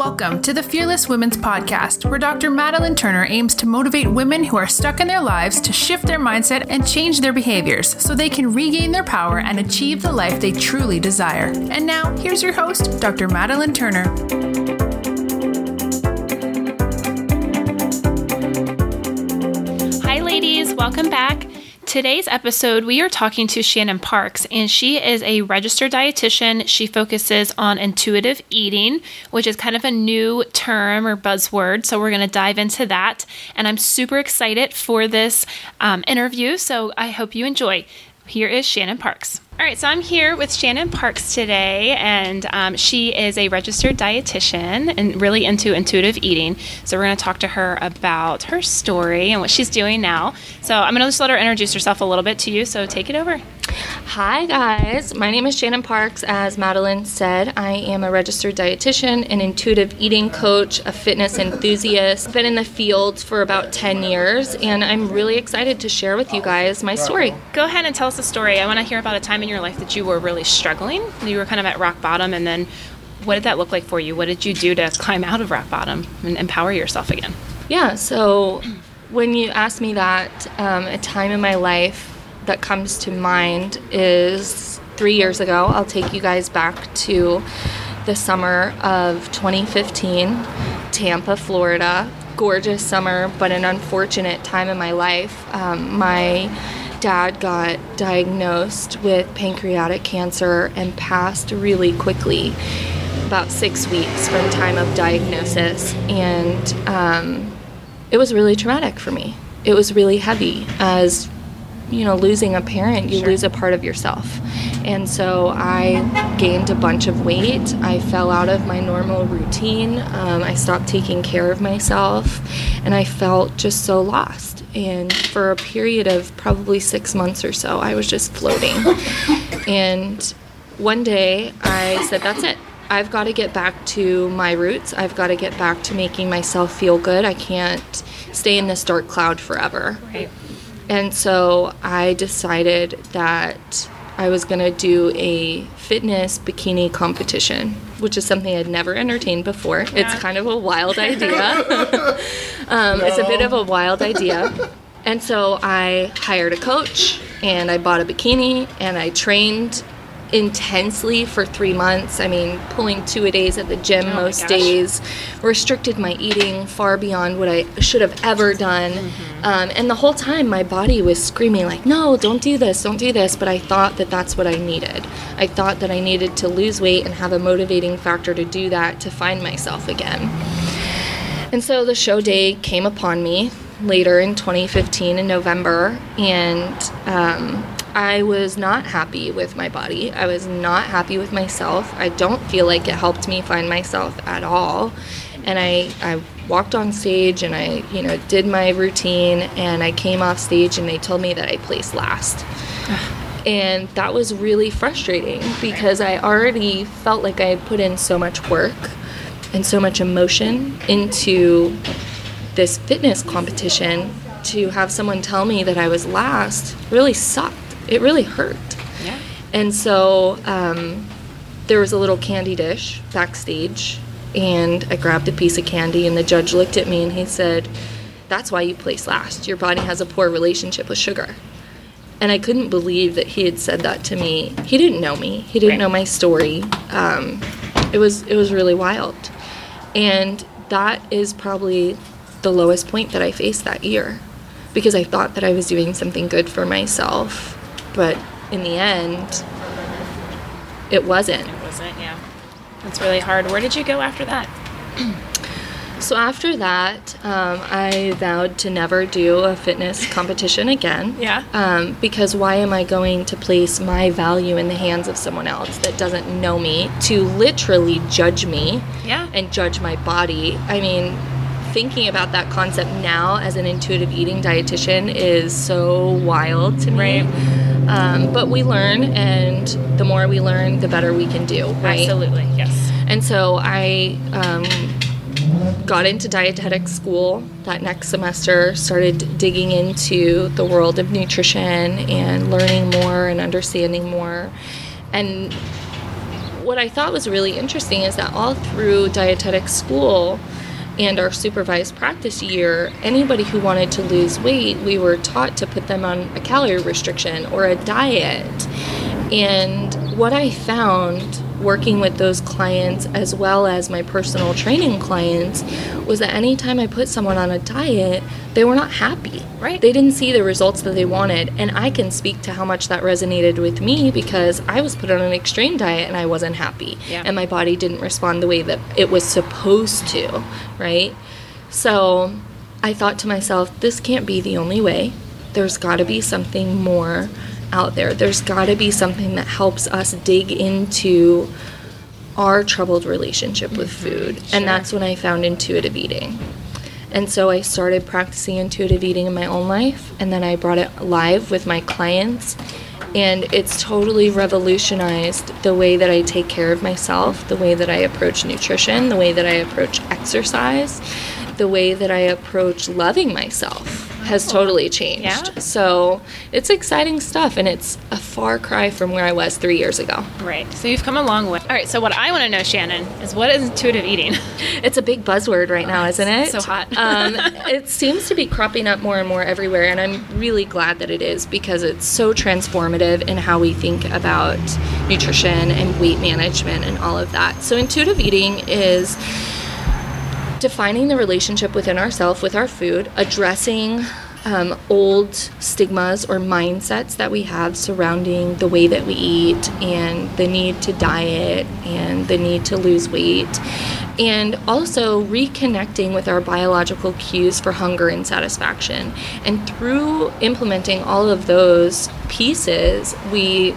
Welcome to the Fearless Women's Podcast, where Dr. Madeline Turner aims to motivate women who are stuck in their lives to shift their mindset and change their behaviors so they can regain their power and achieve the life they truly desire. And now, here's your host, Dr. Madeline Turner. Hi, ladies, welcome back. Today's episode, we are talking to Shannon Parks, and she is a registered dietitian. She focuses on intuitive eating, which is kind of a new term or buzzword. So, we're going to dive into that. And I'm super excited for this um, interview. So, I hope you enjoy. Here is Shannon Parks. All right, so I'm here with Shannon Parks today, and um, she is a registered dietitian and really into intuitive eating. So we're going to talk to her about her story and what she's doing now. So I'm going to just let her introduce herself a little bit to you. So take it over. Hi, guys. My name is Shannon Parks. As Madeline said, I am a registered dietitian, an intuitive eating coach, a fitness enthusiast. I've been in the field for about 10 years, and I'm really excited to share with you guys my story. Go ahead and tell us a story. I want to hear about a time in your life that you were really struggling. You were kind of at rock bottom, and then what did that look like for you? What did you do to climb out of rock bottom and empower yourself again? Yeah, so when you ask me that, um, a time in my life that comes to mind is three years ago. I'll take you guys back to the summer of 2015, Tampa, Florida. Gorgeous summer, but an unfortunate time in my life. Um, my dad got diagnosed with pancreatic cancer and passed really quickly, about six weeks from time of diagnosis. And um, it was really traumatic for me. It was really heavy as you know, losing a parent, you Sure. lose a part of yourself. And so I gained a bunch of weight. I fell out of my normal routine. Um, I stopped taking care of myself. And I felt just so lost. And for a period of probably six months or so, I was just floating. and one day I said, That's it. I've got to get back to my roots. I've got to get back to making myself feel good. I can't stay in this dark cloud forever. Right. And so I decided that I was going to do a fitness bikini competition, which is something I'd never entertained before. It's kind of a wild idea. um, It's a bit of a wild idea. And so I hired a coach and I bought a bikini and I trained intensely for three months. I mean, pulling two a days at the gym Oh most days, restricted my eating far beyond what I should have ever done. Mm-hmm. Um, and the whole time, my body was screaming, like, no, don't do this, don't do this. But I thought that that's what I needed. I thought that I needed to lose weight and have a motivating factor to do that to find myself again. And so the show day came upon me later in 2015 in November, and um, I was not happy with my body. I was not happy with myself. I don't feel like it helped me find myself at all. And I, I walked on stage and I, you know, did my routine, and I came off stage and they told me that I placed last. And that was really frustrating because I already felt like I had put in so much work and so much emotion into this fitness competition to have someone tell me that I was last really sucked. It really hurt. Yeah. And so um, there was a little candy dish backstage, and I grabbed a piece of candy, and the judge looked at me and he said, That's why you place last. Your body has a poor relationship with sugar. And I couldn't believe that he had said that to me. He didn't know me. He didn't Right. know my story. Um, it was it was really wild, and that is probably the lowest point that I faced that year, because I thought that I was doing something good for myself, but in the end, it wasn't. It wasn't, yeah. That's really hard. Where did you go after that? So after that, um, I vowed to never do a fitness competition again. Yeah. Um, because why am I going to place my value in the hands of someone else that doesn't know me to literally judge me Yeah. and judge my body? I mean, thinking about that concept now as an intuitive eating dietitian is so wild to me. Right. Um, but we learn, and the more we learn, the better we can do. Right? Absolutely, yes. And so I um, got into dietetic school that next semester, started digging into the world of nutrition and learning more and understanding more. And what I thought was really interesting is that all through dietetic school and our supervised practice year, anybody who wanted to lose weight, we were taught to put them on a calorie restriction or a diet. And what I found working with those clients as well as my personal training clients was that anytime I put someone on a diet, they were not happy. Right. They didn't see the results that they wanted. And I can speak to how much that resonated with me because I was put on an extreme diet and I wasn't happy. Yeah. And my body didn't respond the way that it was supposed to, right? So I thought to myself, this can't be the only way. There's got to be something more out there. There's got to be something that helps us dig into our troubled relationship with mm-hmm. food. And that's when I found intuitive eating. And so I started practicing intuitive eating in my own life, and then I brought it live with my clients. And it's totally revolutionized the way that I take care of myself, the way that I approach nutrition, the way that I approach exercise, the way that I approach loving myself has totally changed. Yeah. So it's exciting stuff, and it's a far cry from where I was three years ago. Right. So you've come a long way. All right. So what I want to know, Shannon, is what is intuitive eating? It's a big buzzword right now, isn't it? so hot. um, it seems to be cropping up more and more everywhere, and I'm really glad that it is because it's so transformative in how we think about nutrition and weight management and all of that. So, intuitive eating is defining the relationship within ourselves with our food, addressing um, old stigmas or mindsets that we have surrounding the way that we eat and the need to diet and the need to lose weight, and also reconnecting with our biological cues for hunger and satisfaction. And through implementing all of those pieces, we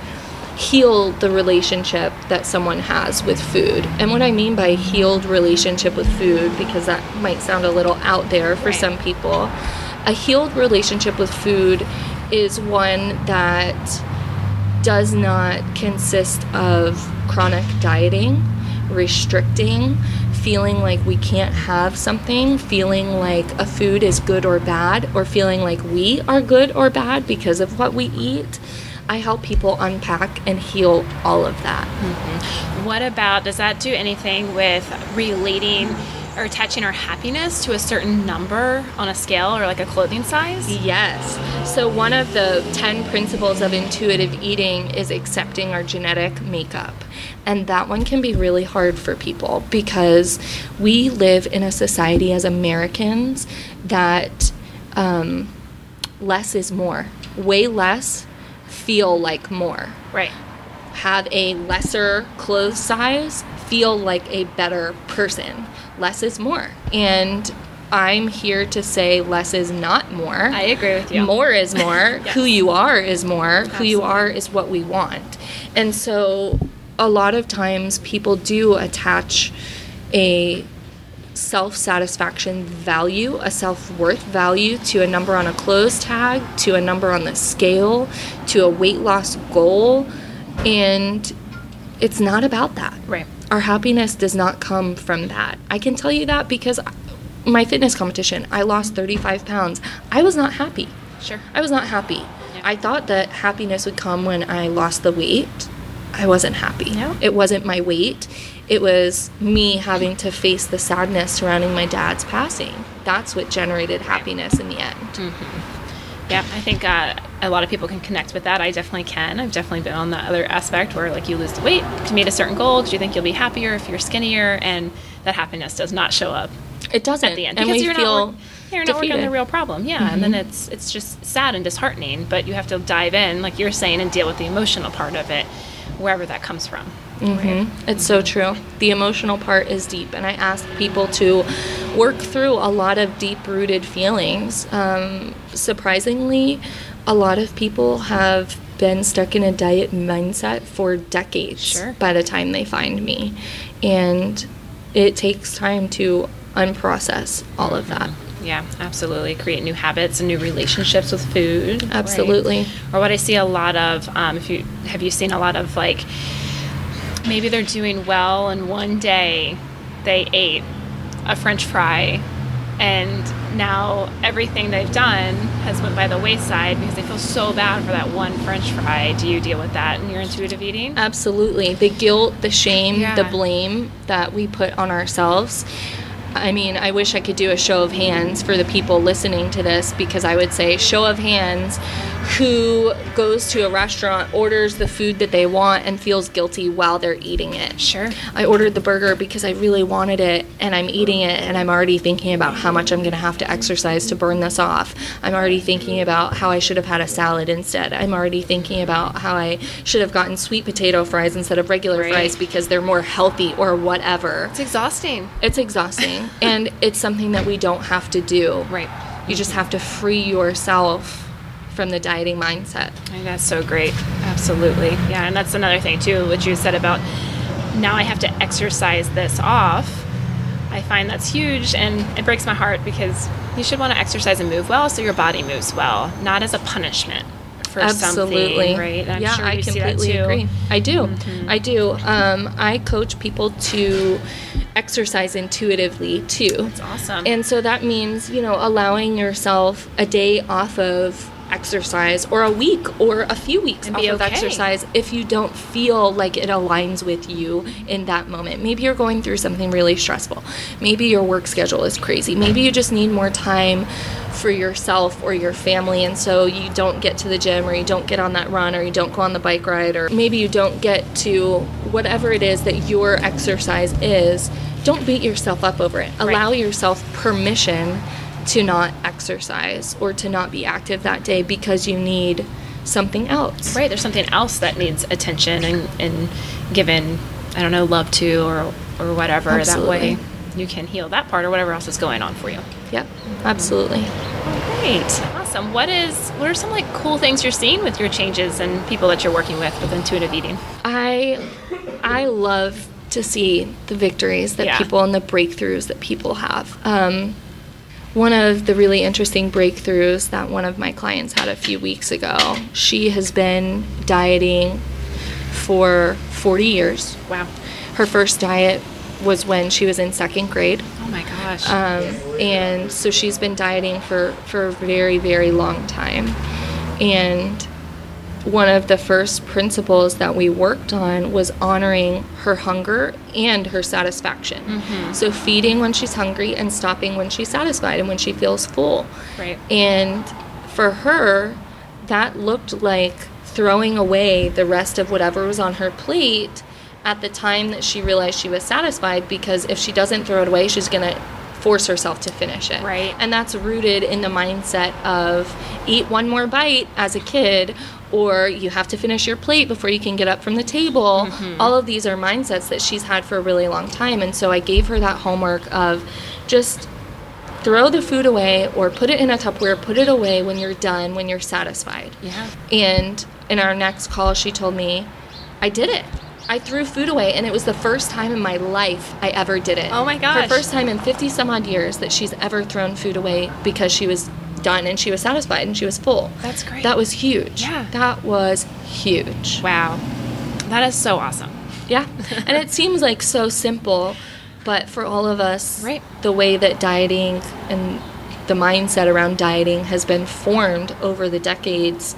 heal the relationship that someone has with food. And what I mean by healed relationship with food, because that might sound a little out there for Right. some people, a healed relationship with food is one that does not consist of chronic dieting, restricting, feeling like we can't have something, feeling like a food is good or bad, or feeling like we are good or bad because of what we eat. I help people unpack and heal all of that. What about, does that do anything with relating or attaching our happiness to a certain number on a scale or like a clothing size? Yes. So, one of the 10 principles of intuitive eating is accepting our genetic makeup. And that one can be really hard for people because we live in a society as Americans that um, less is more. Way less feel like more. Right. Have a lesser clothes size, feel like a better person. Less is more. And I'm here to say less is not more. I agree with you. More is more. Yes. Who you are is more. Who you are is what we want. And so a lot of times people do attach a self satisfaction value, a self worth value to a number on a clothes tag, to a number on the scale, to a weight loss goal. And it's not about that. Right. Our happiness does not come from that. I can tell you that because my fitness competition, I lost 35 pounds. I was not happy. Sure. I was not happy. I thought that happiness would come when I lost the weight. I wasn't happy. No? It wasn't my weight. It was me having to face the sadness surrounding my dad's passing. That's what generated happiness in the end. Yeah, I think uh, a lot of people can connect with that. I definitely can. I've definitely been on that other aspect where like you lose the weight to meet a certain goal because you think you'll be happier if you're skinnier, and that happiness does not show up It doesn't. at the end and because you're feel not you're not working on the. Mm-hmm. real problem. Yeah, and then it's it's just sad and disheartening. But you have to dive in, like you're saying, and deal with the emotional part of it, wherever that comes from. It's so true. The emotional part is deep, and I ask people to work through a lot of deep rooted feelings. Um, surprisingly, a lot of people have been stuck in a diet mindset for decades Sure. by the time they find me. And it takes time to unprocess all of that. Yeah, absolutely. Create new habits and new relationships with food. right? Absolutely. Or what I see a lot of, um, if you have you seen a lot of like, maybe they're doing well, and one day they ate a French fry and now everything they've done has went by the wayside because they feel so bad for that one french fry do you deal with that in your intuitive eating Absolutely. The guilt, the shame, Yeah. the blame that we put on ourselves. I mean, I wish I could do a show of hands for the people listening to this because I would say, show of hands, who goes to a restaurant, orders the food that they want, and feels guilty while they're eating it. Sure. I ordered the burger because I really wanted it, and I'm eating it, and I'm already thinking about how much I'm going to have to exercise to burn this off. I'm already thinking about how I should have had a salad instead. I'm already thinking about how I should have gotten sweet potato fries instead of regular Right. fries because they're more healthy or whatever. it's exhausting It's exhausting, and it's something that we don't have to do. right You just have to free yourself from the dieting mindset. I think that's so great. Absolutely. Yeah, and that's another thing too, what you said about now I have to exercise this off. I find that's huge and it breaks my heart because you should want to exercise and move well so your body moves well, not as a punishment for Absolutely. something, right? And I'm yeah, sure I you see that completely. Mm-hmm. agree. I do. I do. Um, I coach people to exercise intuitively too. It's awesome. And so that means, you know, allowing yourself a day off of exercise or a week or a few weeks And off be of okay. exercise if you don't feel like it aligns with you in that moment. Maybe you're going through something really stressful. Maybe your work schedule is crazy. Maybe you just need more time for yourself or your family and so you don't get to the gym or you don't get on that run or you don't go on the bike ride or maybe you don't get to whatever it is that your exercise is. Don't beat yourself up over it. Allow yourself permission to not exercise or to not be active that day because you need something else. Right, there's something else that needs attention and, and given, I don't know, love to or or whatever. Absolutely. That way you can heal that part or whatever else is going on for you. Yep, absolutely. Great, awesome. What is what are some like cool things you're seeing with your changes and people that you're working with with intuitive eating? I I love to see the victories that Yeah. people and the breakthroughs that people have. Um, one of the really interesting breakthroughs that one of my clients had a few weeks ago. She has been dieting for 40 years. Wow. Her first diet was when she was in second grade. Oh my gosh. Um, and so she's been dieting for, for a very, very long time. And one of the first principles that we worked on was honoring her hunger and her satisfaction. Mm-hmm. So feeding when she's hungry and stopping when she's satisfied and when she feels full. right. And for her, that looked like throwing away the rest of whatever was on her plate at the time that she realized she was satisfied because if she doesn't throw it away, she's going to force herself to finish it. Right. And that's rooted in the mindset of eat one more bite as a kid or you have to finish your plate before you can get up from the table. Mm-hmm. All of these are mindsets that she's had for a really long time. And so I gave her that homework of just throw the food away or put it in a Tupperware, put it away when you're done, when you're satisfied. Yeah. And in our next call, she told me, I did it. I threw food away, and it was the first time in my life I ever did it. Oh my Her gosh. first time in 50 some odd years that she's ever thrown food away because she was done and she was satisfied and she was full. That's great. That was huge. Yeah. That was huge. Wow. That is so awesome. Yeah. and it seems like so simple, but for all of us, Right. the way that dieting and the mindset around dieting has been formed over the decades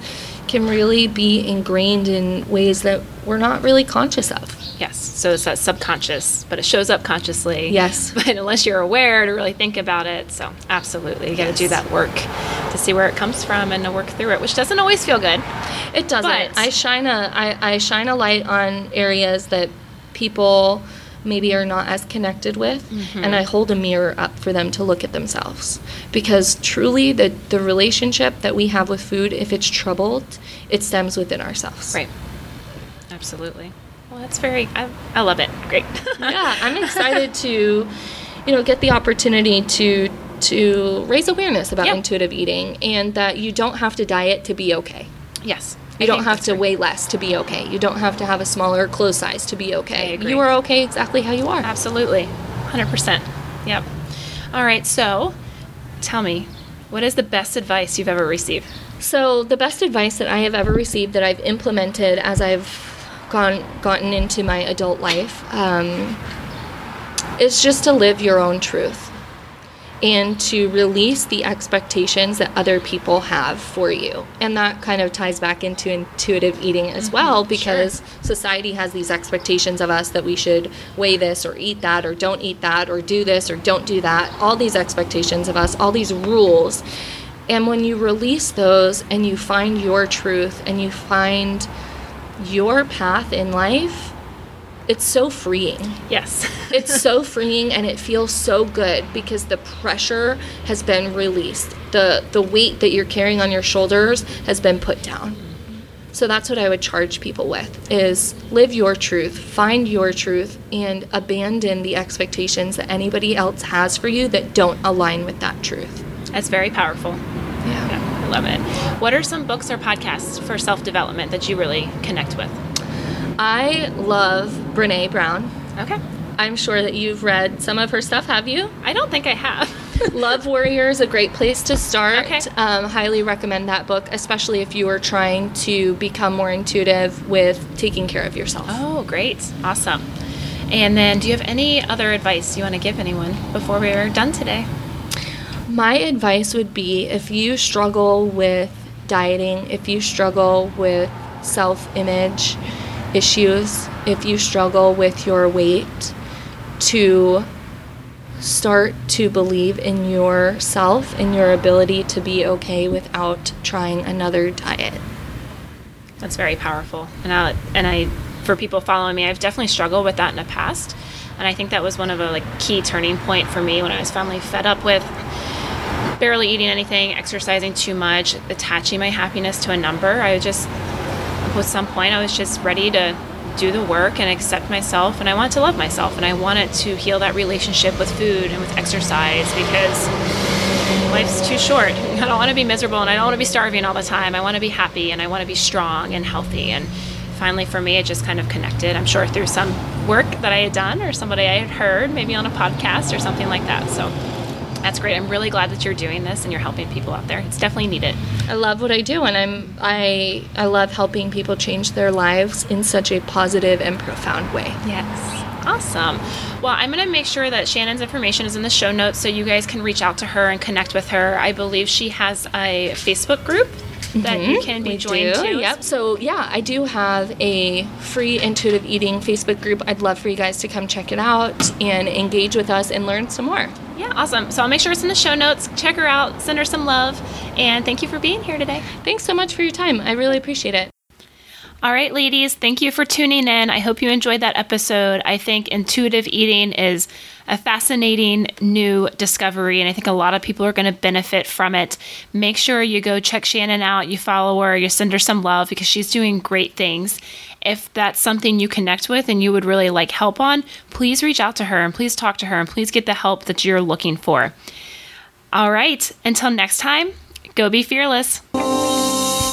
can really be ingrained in ways that we're not really conscious of. Yes. So it's that subconscious, but it shows up consciously. Yes. But unless you're aware to really think about it, so absolutely, you got to do that work to see where it comes from and to work through it, which doesn't always feel good. It doesn't. But- I shine a I, I shine a light on areas that people maybe are not as connected with Mm-hmm. and I hold a mirror up for them to look at themselves. Because truly the the relationship that we have with food if it's troubled, it stems within ourselves. Right. Absolutely. Well, that's very. I, I love it. Great. yeah, I'm excited to, you know, get the opportunity to to raise awareness about Yeah. intuitive eating and that you don't have to diet to be okay. yes. You I don't have to great. weigh less to be okay. You don't have to have a smaller clothes size to be okay. You are okay exactly how you are. Absolutely. 100%. Yep. All right. So, tell me, what is the best advice you've ever received? So the best advice that I have ever received that I've implemented as I've gone gotten into my adult life um, is just to live your own truth. and to release the expectations that other people have for you. And that kind of ties back into intuitive eating as mm-hmm. well because sure. society has these expectations of us that we should weigh this or eat that or don't eat that or do this or don't do that. All these expectations of us, all these rules. And when you release those and you find your truth and you find your path in life, it's so freeing. Yes. it's so freeing and it feels so good because the pressure has been released. The the weight that you're carrying on your shoulders has been put down. So that's what I would charge people with is live your truth, find your truth and abandon the expectations that anybody else has for you that don't align with that truth. That's very powerful. Yeah. yeah love it. What are some books or podcasts for self-development that you really connect with? I love Brene Brown. Okay. I'm sure that you've read some of her stuff, have you? I don't think I have. Love Warrior is a great place to start. Okay. Um, highly recommend that book, especially if you are trying to become more intuitive with taking care of yourself. Oh, great. Awesome. And then, do you have any other advice you want to give anyone before we're done today? My advice would be if you struggle with dieting, if you struggle with self image, issues, if you struggle with your weight, to start to believe in yourself and your ability to be okay without trying another diet. That's very powerful. And I, and I for people following me, I've definitely struggled with that in the past. And I think that was one of a like key turning point for me when I was finally fed up with barely eating anything, exercising too much, attaching my happiness to a number. I just at some point I was just ready to do the work and accept myself and I wanted to love myself and I wanted to heal that relationship with food and with exercise because life's too short. I don't want to be miserable and I don't want to be starving all the time. I want to be happy and I want to be strong and healthy and finally for me it just kind of connected. I'm sure through some work that I had done or somebody I had heard maybe on a podcast or something like that. So that's great. I'm really glad that you're doing this and you're helping people out there. It's definitely needed. I love what I do and I'm I I love helping people change their lives in such a positive and profound way. Yes. Awesome. Well, I'm going to make sure that Shannon's information is in the show notes so you guys can reach out to her and connect with her. I believe she has a Facebook group that mm-hmm. you can be we joined do. to. Yep. So yeah, I do have a free intuitive eating Facebook group. I'd love for you guys to come check it out and engage with us and learn some more. Yeah, awesome. So I'll make sure it's in the show notes. Check her out, send her some love, and thank you for being here today. Thanks so much for your time. I really appreciate it. All right, ladies, thank you for tuning in. I hope you enjoyed that episode. I think intuitive eating is a fascinating new discovery, and I think a lot of people are going to benefit from it. Make sure you go check Shannon out, you follow her, you send her some love because she's doing great things if that's something you connect with and you would really like help on, please reach out to her and please talk to her and please get the help that you're looking for. All right, until next time, go be fearless.